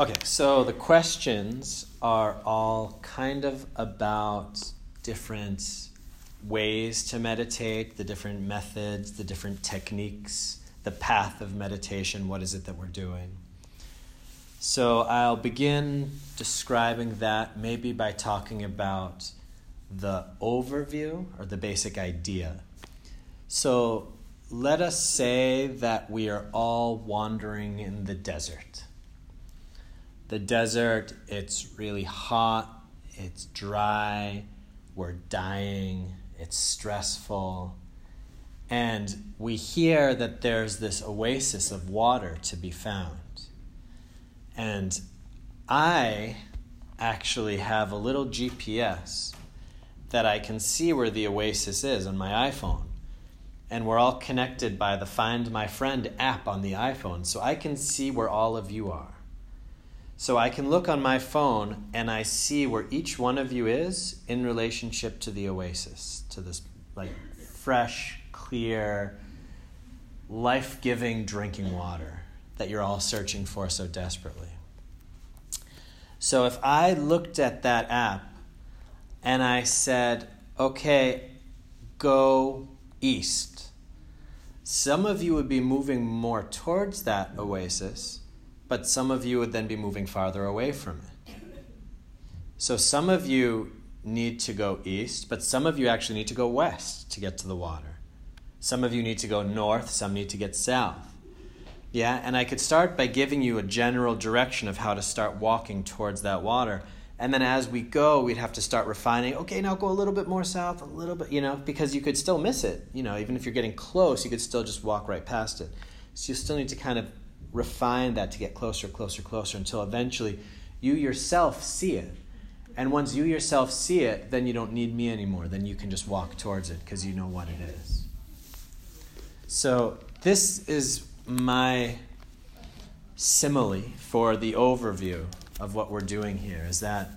Okay, so the questions are all kind of about different ways to meditate, the different methods, the different techniques, the path of meditation. What is it that we're doing? So I'll begin describing that maybe by talking about the overview or the basic idea. So let us say that we are all wandering in the desert. The desert, it's really hot, it's dry, we're dying, it's stressful. And we hear that there's this oasis of water to be found. And I actually have a little GPS that I can see where the oasis is on my iPhone. And we're all connected by the Find My Friend app on the iPhone, so I can see where all of you are. So I can look on my phone and I see where each one of you is in relationship to the oasis, to this like fresh, clear, life-giving drinking water that you're all searching for so desperately. So if I looked at that app and I said, okay, go east, some of you would be moving more towards that oasis, but some of you would then be moving farther away from it. So some of you need to go east, but some of you actually need to go west to get to the water. Some of you need to go north, some need to get south. Yeah, and I could start by giving you a general direction of how to start walking towards that water. And then as we go, we'd have to start refining. Okay, now go a little bit more south, a little bit, you know, because you could still miss it. You know, even if you're getting close, you could still just walk right past it. So you still need to kind of refine that to get closer, closer, closer until eventually you yourself see it. And once you yourself see it, then you don't need me anymore. Then you can just walk towards it because you know what it is. So this is my simile for the overview of what we're doing here is that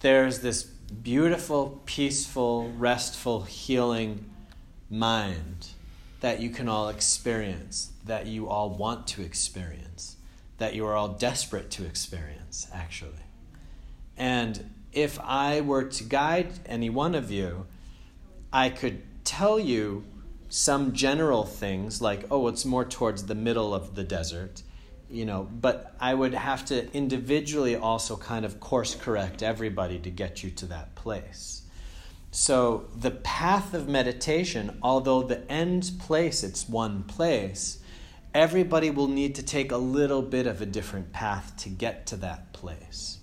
there's this beautiful, peaceful, restful, healing mind that you can all experience, that you all want to experience, that you are all desperate to experience, actually. And if I were to guide any one of you, I could tell you some general things like, oh, it's more towards the middle of the desert, you know, but I would have to individually also kind of course correct everybody to get you to that place. So the path of meditation, although the end place, it's one place, everybody will need to take a little bit of a different path to get to that place.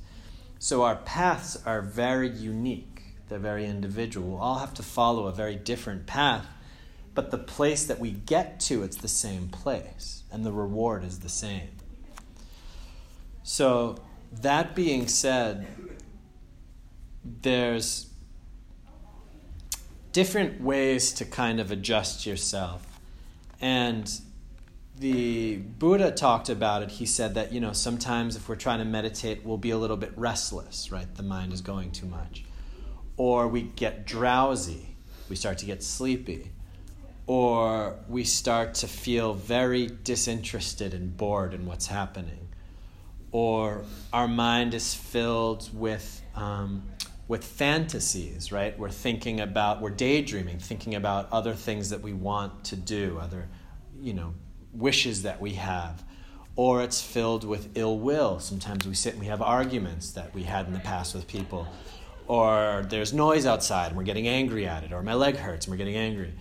So our paths are very unique, they're very individual. We'll all have to follow a very different path but the place that we get to, it's the same place, and the reward is the same. So, that being said, there's different ways to kind of adjust yourself. And the Buddha talked about it. He said that, you know, sometimes if we're trying to meditate, we'll be a little bit restless, right? The mind is going too much. Or we get drowsy, we start to get sleepy or we start to feel very disinterested and bored in what's happening, or our mind is filled with um, with fantasies, right? We're thinking about, we're daydreaming, thinking about other things that we want to do, other, you know, wishes that we have. Or it's filled with ill will. Sometimes we sit and we have arguments that we had in the past with people. Or there's noise outside and we're getting angry at it. Or my leg hurts and we're getting angry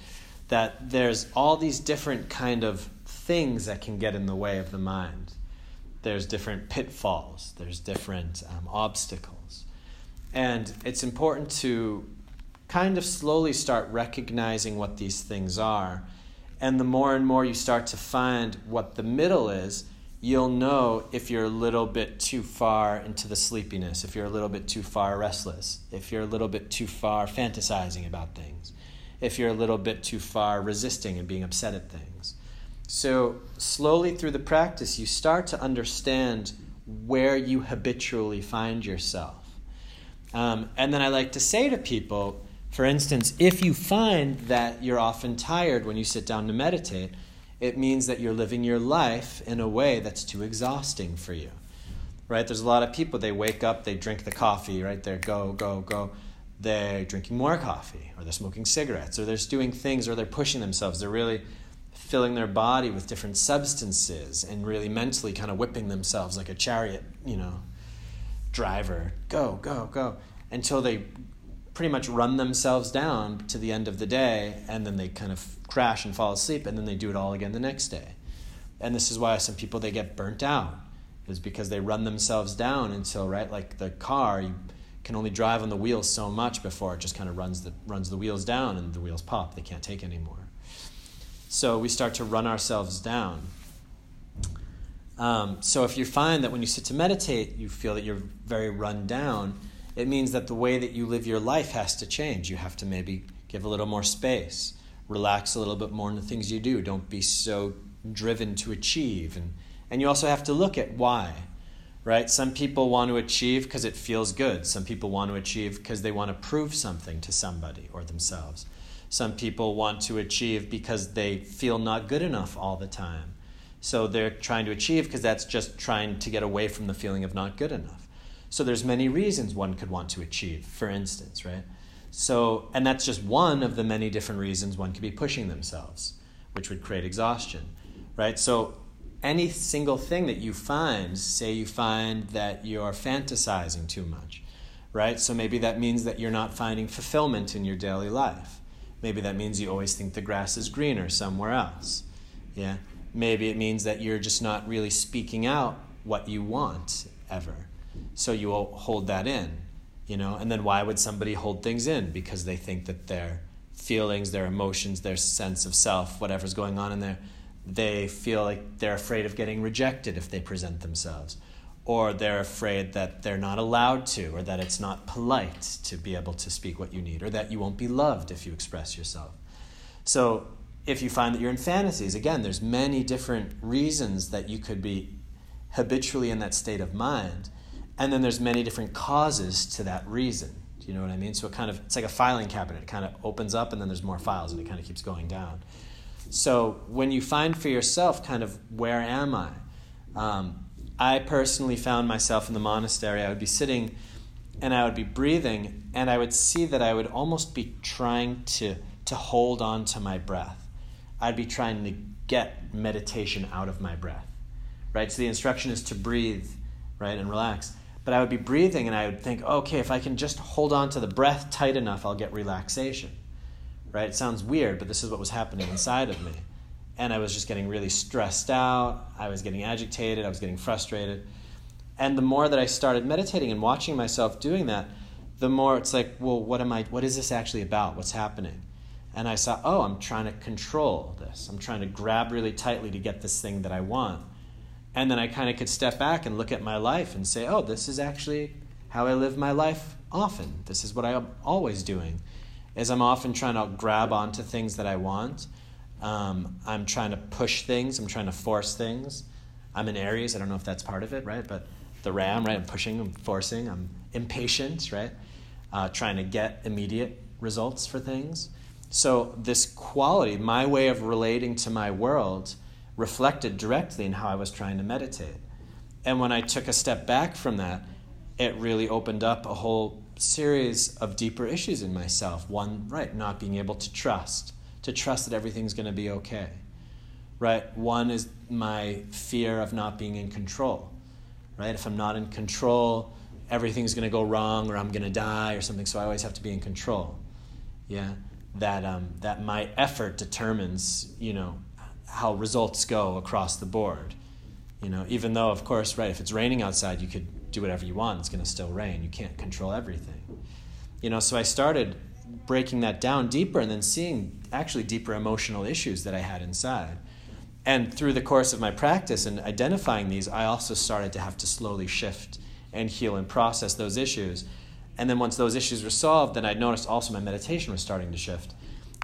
that there's all these different kind of things that can get in the way of the mind. There's different pitfalls, there's different um, obstacles. And it's important to kind of slowly start recognizing what these things are. And the more and more you start to find what the middle is, you'll know if you're a little bit too far into the sleepiness, if you're a little bit too far restless, if you're a little bit too far fantasizing about things if you're a little bit too far resisting and being upset at things. So, slowly through the practice, you start to understand where you habitually find yourself. Um, and then I like to say to people, for instance, if you find that you're often tired when you sit down to meditate, it means that you're living your life in a way that's too exhausting for you. right? There's a lot of people, they wake up, they drink the coffee, right? They're go, go, go. They're drinking more coffee, or they're smoking cigarettes, or they're doing things, or they're pushing themselves. They're really filling their body with different substances and really mentally kind of whipping themselves like a chariot, you know, driver. Go, go, go. Until they pretty much run themselves down to the end of the day, and then they kind of crash and fall asleep, and then they do it all again the next day. And this is why some people they get burnt out, is because they run themselves down until right, like the car, you can only drive on the wheels so much before it just kind of runs the runs the wheels down, and the wheels pop. They can't take anymore. So we start to run ourselves down. Um, so if you find that when you sit to meditate, you feel that you're very run down it means that the way that you live your life has to change. You have to maybe give a little more space, relax a little bit more in the things you do. Don't be so driven to achieve. And, and you also have to look at why, right? Some people want to achieve because it feels good. Some people want to achieve because they want to prove something to somebody or themselves. Some people want to achieve because they feel not good enough all the time. So they're trying to achieve because that's just trying to get away from the feeling of not good enough. So there's many reasons one could want to achieve, for instance, right? So, and that's just one of the many different reasons one could be pushing themselves, which would create exhaustion, right? So, any single thing that you find, say you find that you're fantasizing too much, right? So maybe that means that you're not finding fulfillment in your daily life. Maybe that means you always think the grass is greener somewhere else. Yeah. Maybe it means that you're just not really speaking out what you want ever so you will hold that in you know? And then why would somebody hold things in? Because they think that their feelings their emotions their sense of self whatever's going on in there they feel like they're afraid of getting rejected if they present themselves. Or they're afraid that they're not allowed to or that it's not polite to be able to speak what you need or that you won't be loved if you express yourself. So if you find that you're in fantasies again there's many different reasons that you could be habitually in that state of mind and then there's many different causes to that reason. Do you know what I mean? So it kind of it's like a filing cabinet. It kind of opens up and then there's more files and it kind of keeps going down. So when you find for yourself kind of where am I? Um, I personally found myself in the monastery. I would be sitting and I would be breathing and I would see that I would almost be trying to to hold on to my breath. I'd be trying to get meditation out of my breath. Right? So the instruction is to breathe, right, and relax but I would be breathing and I would think, okay, if I can just hold on to the breath tight enough, I'll get relaxation. Right? It sounds weird, but this is what was happening inside of me. And I was just getting really stressed out. I was getting agitated. I was getting frustrated. And the more that I started meditating and watching myself doing that, the more it's like, well, what am I what is this actually about? What's happening? And I saw, oh, I'm trying to control this. I'm trying to grab really tightly to get this thing that I want. And then I kind of could step back and look at my life and say, oh, this is actually how I live my life often. This is what I'm always doing. Is I'm often trying to grab onto things that I want. Um, I'm trying to push things. I'm trying to force things. I'm in Aries. I don't know if that's part of it, right? But the Ram, right? I'm pushing. I'm forcing. I'm impatient, right? Uh, trying to get immediate results for things. So this quality, my way of relating to my world, reflected directly in how I was trying to meditate. And when I took a step back from that, it really opened up a whole series of deeper issues in myself. One, right, not being able to trust, to trust that everything's going to be okay. Right? One is my fear of not being in control. Right? If I'm not in control, everything's going to go wrong or I'm going to die or something, so I always have to be in control. Yeah? That, um, that my effort determines, you know, how results go across the board. You know, even though, of course, right, if it's raining outside, you could do whatever you want. It's going to still rain. You can't control everything. You know, so I started breaking that down deeper and then seeing actually deeper emotional issues that I had inside. And through the course of my practice and identifying these, I also started to have to slowly shift and heal and process those issues. And then once those issues were solved, then I noticed also my meditation was starting to shift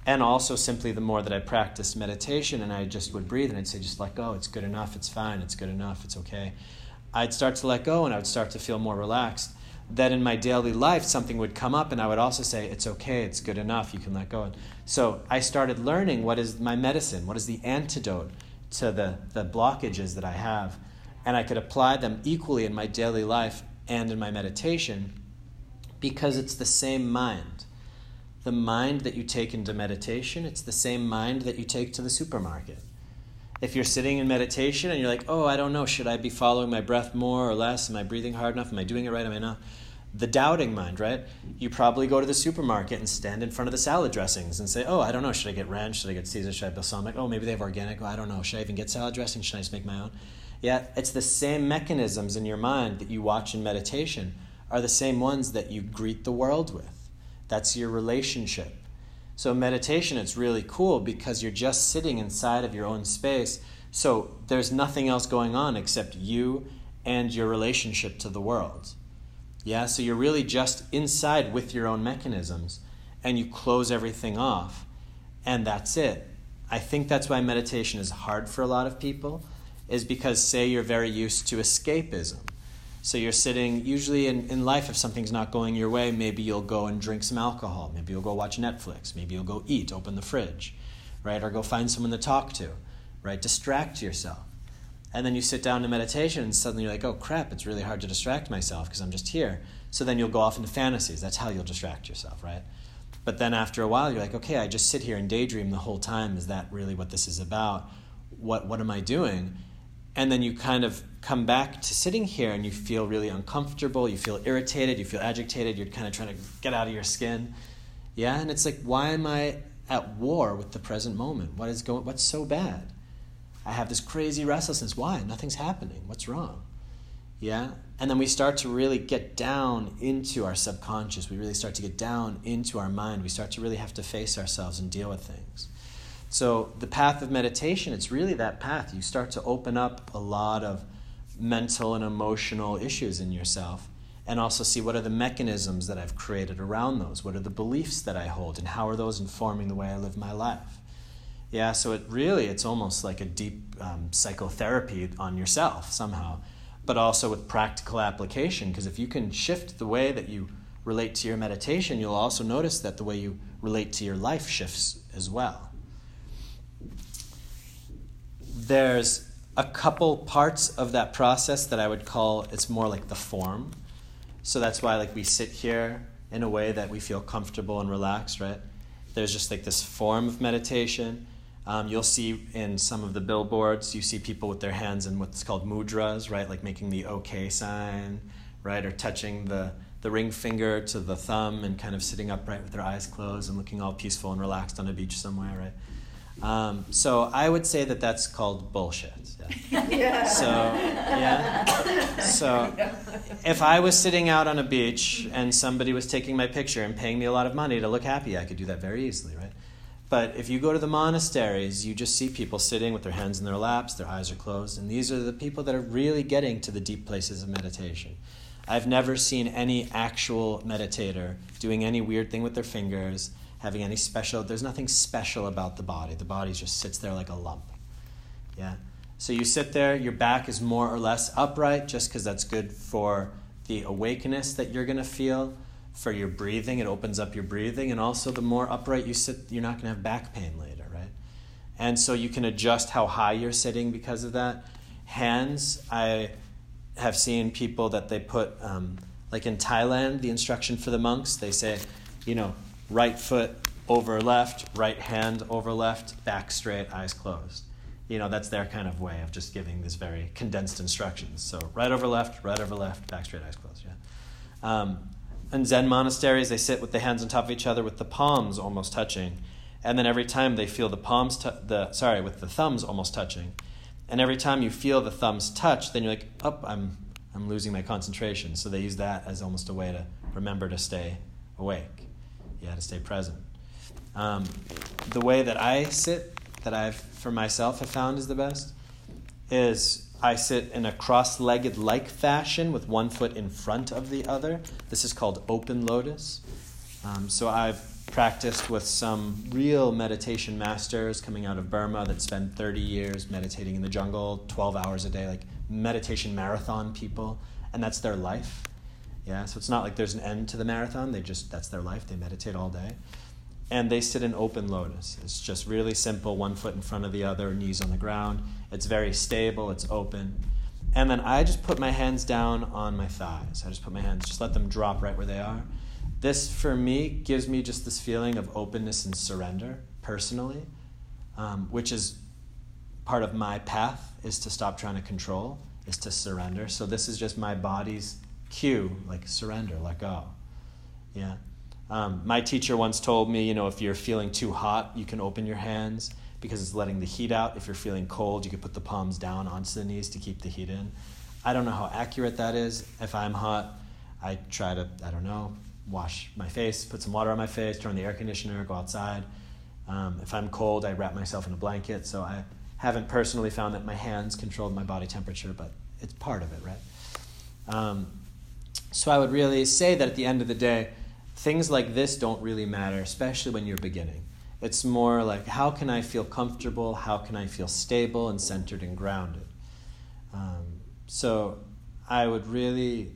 and also simply the more that I practiced meditation and I just would breathe and I'd say, just let go, it's good enough, it's fine, it's good enough, it's okay. I'd start to let go and I would start to feel more relaxed. That in my daily life, something would come up and I would also say, it's okay, it's good enough, you can let go. So I started learning what is my medicine, what is the antidote to the, the blockages that I have. and I could apply them equally in my daily life and in my meditation because it's the same mind. The mind that you take into meditation, it's the same mind that you take to the supermarket. If you're sitting in meditation and you're like, oh, I don't know, should I be following my breath more or less? Am I breathing hard enough? Am I doing it right? Am I not? the doubting mind, right? You probably go to the supermarket and stand in front of the salad dressings and say, "Oh, I don't know. Should I get ranch? Should I get Caesar? Should I balsamic? Oh, maybe they have organic. Oh, I don't know. Should I even get salad dressing? Should I just make my own?" Yeah, it's the same mechanisms in your mind that you watch in meditation are the same ones that you greet the world with. That's your relationship. So meditation, it's really cool because you're just sitting inside of your own space. So there's nothing else going on except you and your relationship to the world. Yeah, so you're really just inside with your own mechanisms and you close everything off and that's it. I think that's why meditation is hard for a lot of people is because say you're very used to escapism. So you're sitting usually in, in life if something's not going your way, maybe you'll go and drink some alcohol, maybe you'll go watch Netflix, maybe you'll go eat, open the fridge, right? Or go find someone to talk to, right? Distract yourself. And then you sit down to meditation and suddenly you're like, oh crap, it's really hard to distract myself because I'm just here. So then you'll go off into fantasies. That's how you'll distract yourself, right? But then after a while, you're like, okay, I just sit here and daydream the whole time. Is that really what this is about? What, what am I doing? And then you kind of come back to sitting here and you feel really uncomfortable. You feel irritated. You feel agitated. You're kind of trying to get out of your skin. Yeah, and it's like, why am I at war with the present moment? What is going? What's so bad? I have this crazy restlessness. Why? Nothing's happening. What's wrong? Yeah? And then we start to really get down into our subconscious. We really start to get down into our mind. We start to really have to face ourselves and deal with things. So, the path of meditation, it's really that path. You start to open up a lot of mental and emotional issues in yourself and also see what are the mechanisms that I've created around those. What are the beliefs that I hold and how are those informing the way I live my life? Yeah, so it really, it's almost like a deep um, psychotherapy on yourself somehow, but also with practical application. Because if you can shift the way that you relate to your meditation, you'll also notice that the way you relate to your life shifts as well. There's a couple parts of that process that I would call it's more like the form. So that's why like we sit here in a way that we feel comfortable and relaxed, right? There's just like this form of meditation um, you'll see in some of the billboards, you see people with their hands in what's called mudras, right? Like making the OK sign, right? Or touching the, the ring finger to the thumb and kind of sitting upright with their eyes closed and looking all peaceful and relaxed on a beach somewhere, right? Um, so I would say that that's called bullshit. Yeah. yeah. So yeah. So if I was sitting out on a beach and somebody was taking my picture and paying me a lot of money to look happy, I could do that very easily, right? But if you go to the monasteries, you just see people sitting with their hands in their laps, their eyes are closed, and these are the people that are really getting to the deep places of meditation. I've never seen any actual meditator doing any weird thing with their fingers, having any special, there's nothing special about the body. The body just sits there like a lump. Yeah? So you sit there, your back is more or less upright just because that's good for the awakeness that you're going to feel for your breathing. It opens up your breathing. And also, the more upright you sit, you're not going to have back pain later, right? And so you can adjust how high you're sitting because of that. Hands, I have seen people that they put, um, like in Thailand, the instruction for the monks, they say, you know, right foot over left, right hand over left, back straight, eyes closed. You know, that's their kind of way of just giving this very condensed instructions. So right over left, right over left, back straight, eyes closed. Yeah. Um, in Zen monasteries, they sit with the hands on top of each other with the palms almost touching. And then every time they feel the palms, t- the sorry, with the thumbs almost touching. And every time you feel the thumbs touch, then you're like, up, oh, I'm, I'm losing my concentration. So they use that as almost a way to remember to stay awake. Yeah, to stay present. Um, the way that I sit, that I've, for myself, have found is the best, is I sit in a cross legged like fashion with one foot in front of the other. This is called open lotus. Um, so I've practiced with some real meditation masters coming out of Burma that spend 30 years meditating in the jungle, 12 hours a day, like meditation marathon people, and that's their life. Yeah, so it's not like there's an end to the marathon, they just, that's their life, they meditate all day and they sit in open lotus. It's just really simple, one foot in front of the other, knees on the ground. It's very stable, it's open. And then I just put my hands down on my thighs. I just put my hands, just let them drop right where they are. This, for me, gives me just this feeling of openness and surrender personally, um, which is part of my path, is to stop trying to control, is to surrender. So this is just my body's cue, like surrender, let go. Yeah. Um, my teacher once told me, you know, if you're feeling too hot, you can open your hands because it's letting the heat out. If you're feeling cold, you can put the palms down onto the knees to keep the heat in. I don't know how accurate that is. If I'm hot, I try to, I don't know, wash my face, put some water on my face, turn on the air conditioner, go outside. Um, if I'm cold, I wrap myself in a blanket. So I haven't personally found that my hands controlled my body temperature, but it's part of it, right? Um, so I would really say that at the end of the day, things like this don't really matter, especially when you're beginning. It's more like, how can I feel comfortable? How can I feel stable and centered and grounded? Um, so I would really,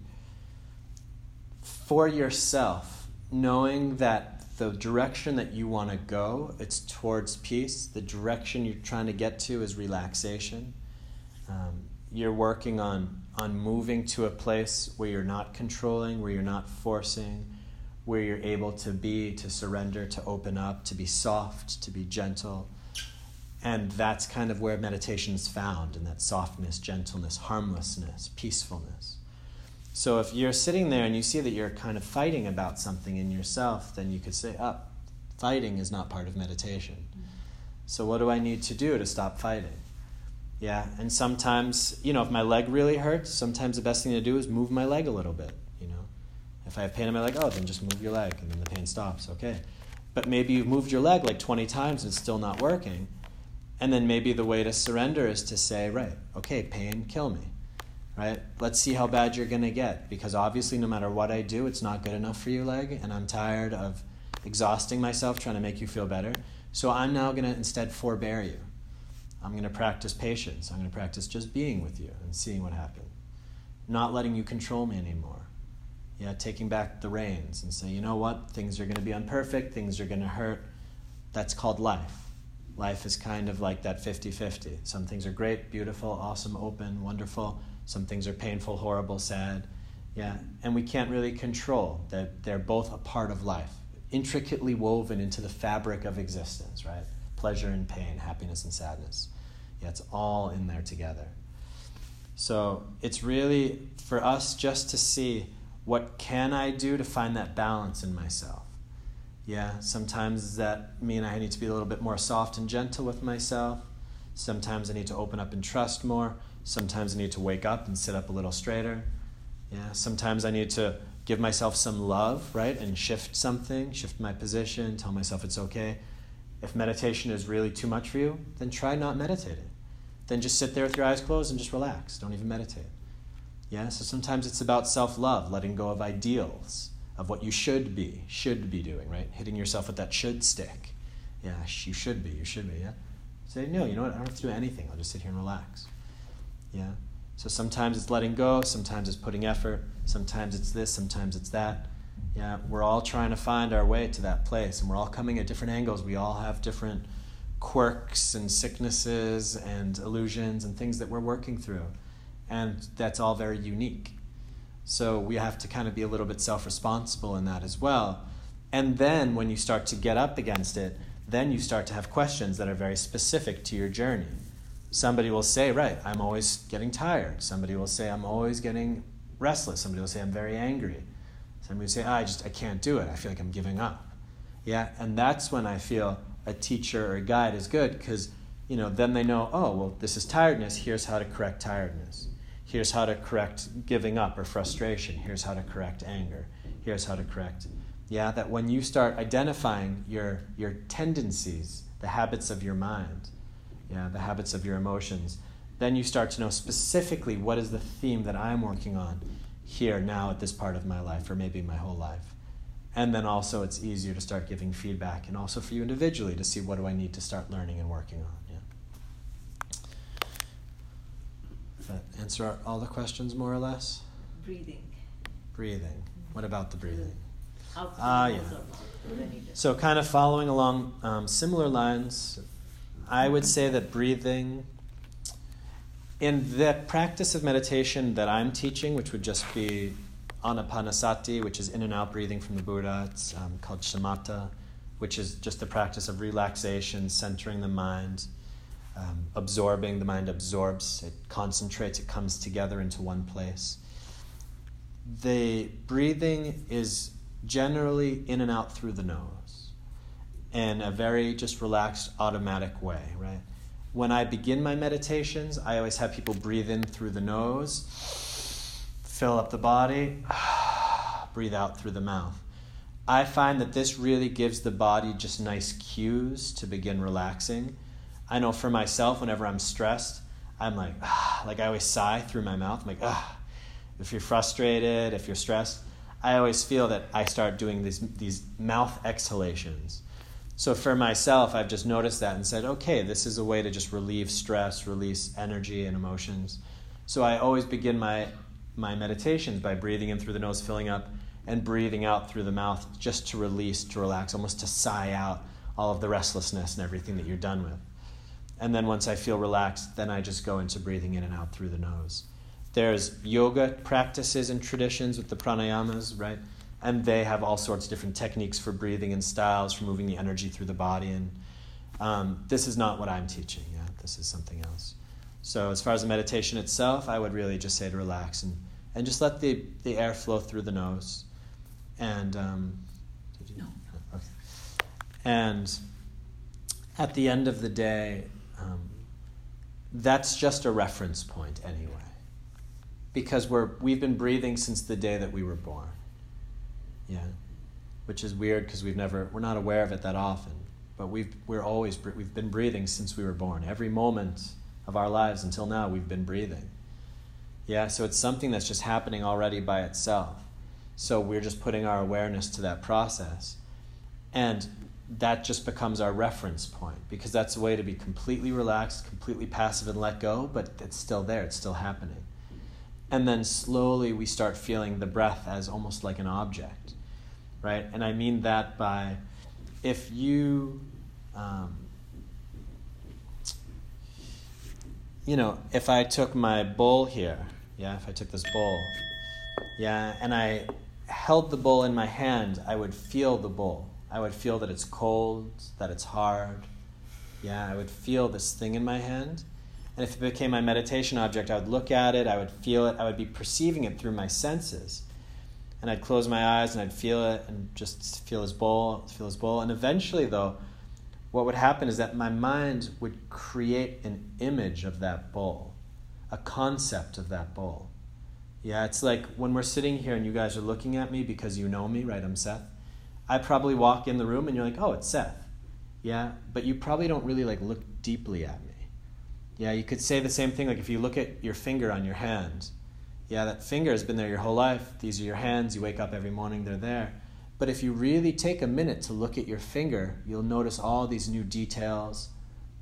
for yourself, knowing that the direction that you want to go, it's towards peace. The direction you're trying to get to is relaxation. Um, you're working on, on moving to a place where you're not controlling, where you're not forcing, where you're able to be, to surrender, to open up, to be soft, to be gentle. And that's kind of where meditation is found in that softness, gentleness, harmlessness, peacefulness. So if you're sitting there and you see that you're kind of fighting about something in yourself, then you could say, oh, fighting is not part of meditation. Mm-hmm. So what do I need to do to stop fighting? Yeah, and sometimes, you know, if my leg really hurts, sometimes the best thing to do is move my leg a little bit. You know. If I have pain in my leg, oh, then just move your leg and then the pain stops. Okay. But maybe you've moved your leg like 20 times and it's still not working. And then maybe the way to surrender is to say, right, okay, pain, kill me. Right? Let's see how bad you're going to get. Because obviously, no matter what I do, it's not good enough for your leg. And I'm tired of exhausting myself trying to make you feel better. So I'm now going to instead forbear you. I'm going to practice patience. I'm going to practice just being with you and seeing what happens. Not letting you control me anymore yeah, taking back the reins and say, you know what, things are going to be imperfect, things are going to hurt. That's called life. Life is kind of like that 50 50. Some things are great, beautiful, awesome, open, wonderful. Some things are painful, horrible, sad. Yeah, and we can't really control that they're both a part of life, intricately woven into the fabric of existence, right? Pleasure and pain, happiness and sadness. Yeah, it's all in there together. So it's really for us just to see what can I do to find that balance in myself? Yeah, sometimes that mean I need to be a little bit more soft and gentle with myself? Sometimes I need to open up and trust more. Sometimes I need to wake up and sit up a little straighter. Yeah, sometimes I need to give myself some love, right? And shift something, shift my position, tell myself it's okay. If meditation is really too much for you, then try not meditating. Then just sit there with your eyes closed and just relax. Don't even meditate. Yeah, so sometimes it's about self love, letting go of ideals of what you should be, should be doing, right? Hitting yourself with that should stick. Yeah, you should be, you should be, yeah? Say, no, you know what? I don't have to do anything. I'll just sit here and relax. Yeah? So sometimes it's letting go, sometimes it's putting effort, sometimes it's this, sometimes it's that. Yeah, we're all trying to find our way to that place, and we're all coming at different angles. We all have different quirks and sicknesses and illusions and things that we're working through and that's all very unique. So we have to kind of be a little bit self responsible in that as well. And then when you start to get up against it, then you start to have questions that are very specific to your journey. Somebody will say, Right, I'm always getting tired. Somebody will say, I'm always getting restless. Somebody will say, I'm very angry. Somebody will say, oh, I just I can't do it. I feel like I'm giving up. Yeah, and that's when I feel a teacher or a guide is good because you know then they know, oh well, this is tiredness. Here's how to correct tiredness. Here's how to correct giving up or frustration. Here's how to correct anger. Here's how to correct. Yeah, that when you start identifying your, your tendencies, the habits of your mind, yeah, the habits of your emotions, then you start to know specifically what is the theme that I'm working on here now at this part of my life, or maybe my whole life. And then also, it's easier to start giving feedback, and also for you individually to see what do I need to start learning and working on. Yeah, that answer all the questions more or less? Breathing. Breathing. What about the breathing? Ah, yeah. So, kind of following along um, similar lines, I would say that breathing in the practice of meditation that I'm teaching, which would just be anapanasati, which is in and out breathing from the Buddha, it's um, called shamatha, which is just the practice of relaxation, centering the mind, um, absorbing. The mind absorbs, it concentrates, it comes together into one place. The breathing is generally in and out through the nose in a very just relaxed, automatic way, right? When I begin my meditations, I always have people breathe in through the nose, fill up the body, breathe out through the mouth. I find that this really gives the body just nice cues to begin relaxing. I know for myself, whenever I'm stressed, I'm like, ah, like I always sigh through my mouth. I'm like, ah. If you're frustrated, if you're stressed, I always feel that I start doing these, these mouth exhalations so for myself, I've just noticed that and said, okay, this is a way to just relieve stress, release energy and emotions. So I always begin my my meditations by breathing in through the nose, filling up, and breathing out through the mouth just to release, to relax, almost to sigh out all of the restlessness and everything that you're done with. And then once I feel relaxed, then I just go into breathing in and out through the nose. There's yoga practices and traditions with the pranayamas, right? And they have all sorts of different techniques for breathing and styles for moving the energy through the body. And um, this is not what I'm teaching. Yeah, this is something else. So as far as the meditation itself, I would really just say to relax and, and just let the, the air flow through the nose. And um, you, no. okay. And at the end of the day, um, that's just a reference point anyway. Because we're, we've been breathing since the day that we were born. Yeah, which is weird because we've never we're not aware of it that often. But we've we're always we've been breathing since we were born. Every moment of our lives until now, we've been breathing. Yeah, so it's something that's just happening already by itself. So we're just putting our awareness to that process. And that just becomes our reference point because that's a way to be completely relaxed, completely passive, and let go, but it's still there, it's still happening. And then slowly we start feeling the breath as almost like an object right? And I mean that by if you, um, you know, if I took my bowl here, yeah, if I took this bowl, yeah, and I held the bowl in my hand, I would feel the bowl. I would feel that it's cold, that it's hard. Yeah, I would feel this thing in my hand. And if it became my meditation object, I would look at it, I would feel it, I would be perceiving it through my senses and I'd close my eyes and I'd feel it and just feel his bowl, feel his bowl. And eventually, though, what would happen is that my mind would create an image of that bowl, a concept of that bowl. Yeah, it's like when we're sitting here and you guys are looking at me because you know me, right? I'm Seth. I probably walk in the room and you're like, oh, it's Seth. Yeah, but you probably don't really like look deeply at me. Yeah, you could say the same thing like if you look at your finger on your hand yeah, that finger has been there your whole life. These are your hands. You wake up every morning, they're there. But if you really take a minute to look at your finger, you'll notice all these new details,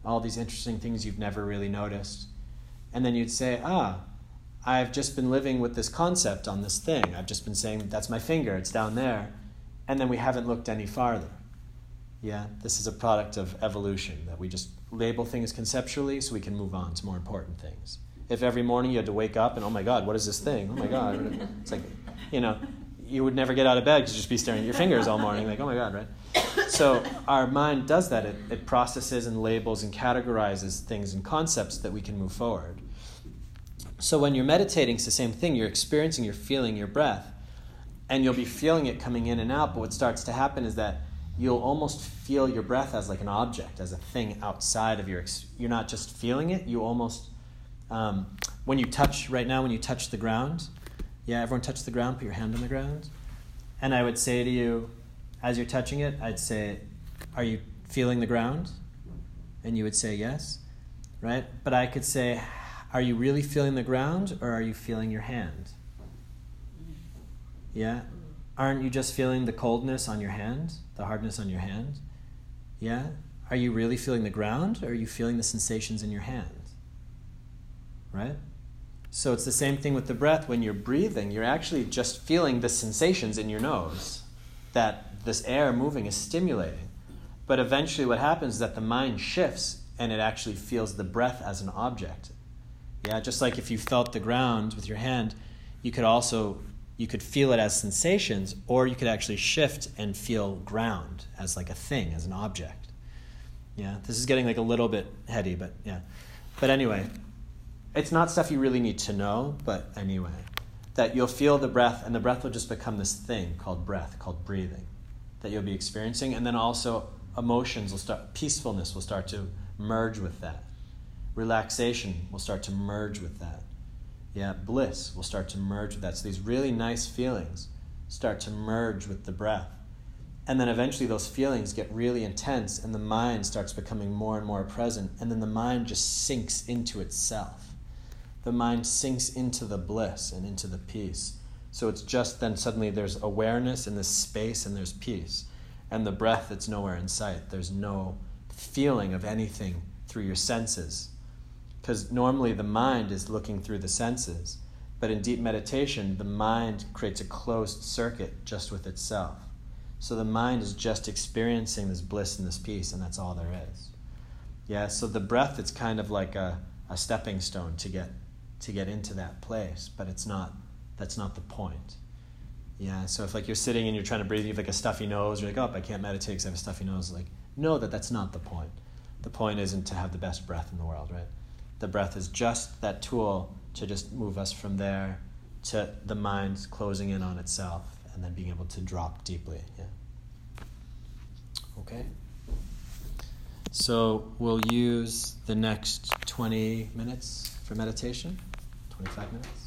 all these interesting things you've never really noticed. And then you'd say, ah, I've just been living with this concept on this thing. I've just been saying, that's my finger, it's down there. And then we haven't looked any farther. Yeah, this is a product of evolution that we just label things conceptually so we can move on to more important things if every morning you had to wake up and, oh my God, what is this thing? Oh my God. It's like, you know, you would never get out of bed because you'd just be staring at your fingers all morning, like, oh my God, right? So our mind does that. It, it processes and labels and categorizes things and concepts that we can move forward. So when you're meditating, it's the same thing. You're experiencing, you're feeling your breath, and you'll be feeling it coming in and out. But what starts to happen is that you'll almost feel your breath as like an object, as a thing outside of your. You're not just feeling it. You almost um, when you touch, right now, when you touch the ground, yeah, everyone touch the ground, put your hand on the ground. And I would say to you, as you're touching it, I'd say, Are you feeling the ground? And you would say, Yes, right? But I could say, Are you really feeling the ground or are you feeling your hand? Yeah? Aren't you just feeling the coldness on your hand, the hardness on your hand? Yeah? Are you really feeling the ground or are you feeling the sensations in your hand? right? So it's the same thing with the breath. When you're breathing, you're actually just feeling the sensations in your nose that this air moving is stimulating. But eventually, what happens is that the mind shifts and it actually feels the breath as an object. Yeah, just like if you felt the ground with your hand, you could also you could feel it as sensations, or you could actually shift and feel ground as like a thing, as an object. Yeah, this is getting like a little bit heady, but yeah. But anyway, it's not stuff you really need to know, but anyway, that you'll feel the breath, and the breath will just become this thing called breath, called breathing, that you'll be experiencing, and then also emotions will start, peacefulness will start to merge with that. Relaxation will start to merge with that. Yeah, bliss will start to merge with that. So these really nice feelings start to merge with the breath. And then eventually those feelings get really intense and the mind starts becoming more and more present. And then the mind just sinks into itself. The mind sinks into the bliss and into the peace. So it's just then suddenly there's awareness in this space and there's peace. And the breath that's nowhere in sight. There's no feeling of anything through your senses because normally the mind is looking through the senses. But in deep meditation, the mind creates a closed circuit just with itself. So the mind is just experiencing this bliss and this peace, and that's all there is. Yeah, so the breath it's kind of like a, a stepping stone to get to get into that place, but it's not that's not the point. Yeah, so if like you're sitting and you're trying to breathe, you have like a stuffy nose, you're like, oh, I can't meditate because I have a stuffy nose. Like, know that that's not the point. The point isn't to have the best breath in the world, right? The breath is just that tool to just move us from there to the mind closing in on itself and then being able to drop deeply. Yeah. Okay. So we'll use the next 20 minutes for meditation. 25 minutes.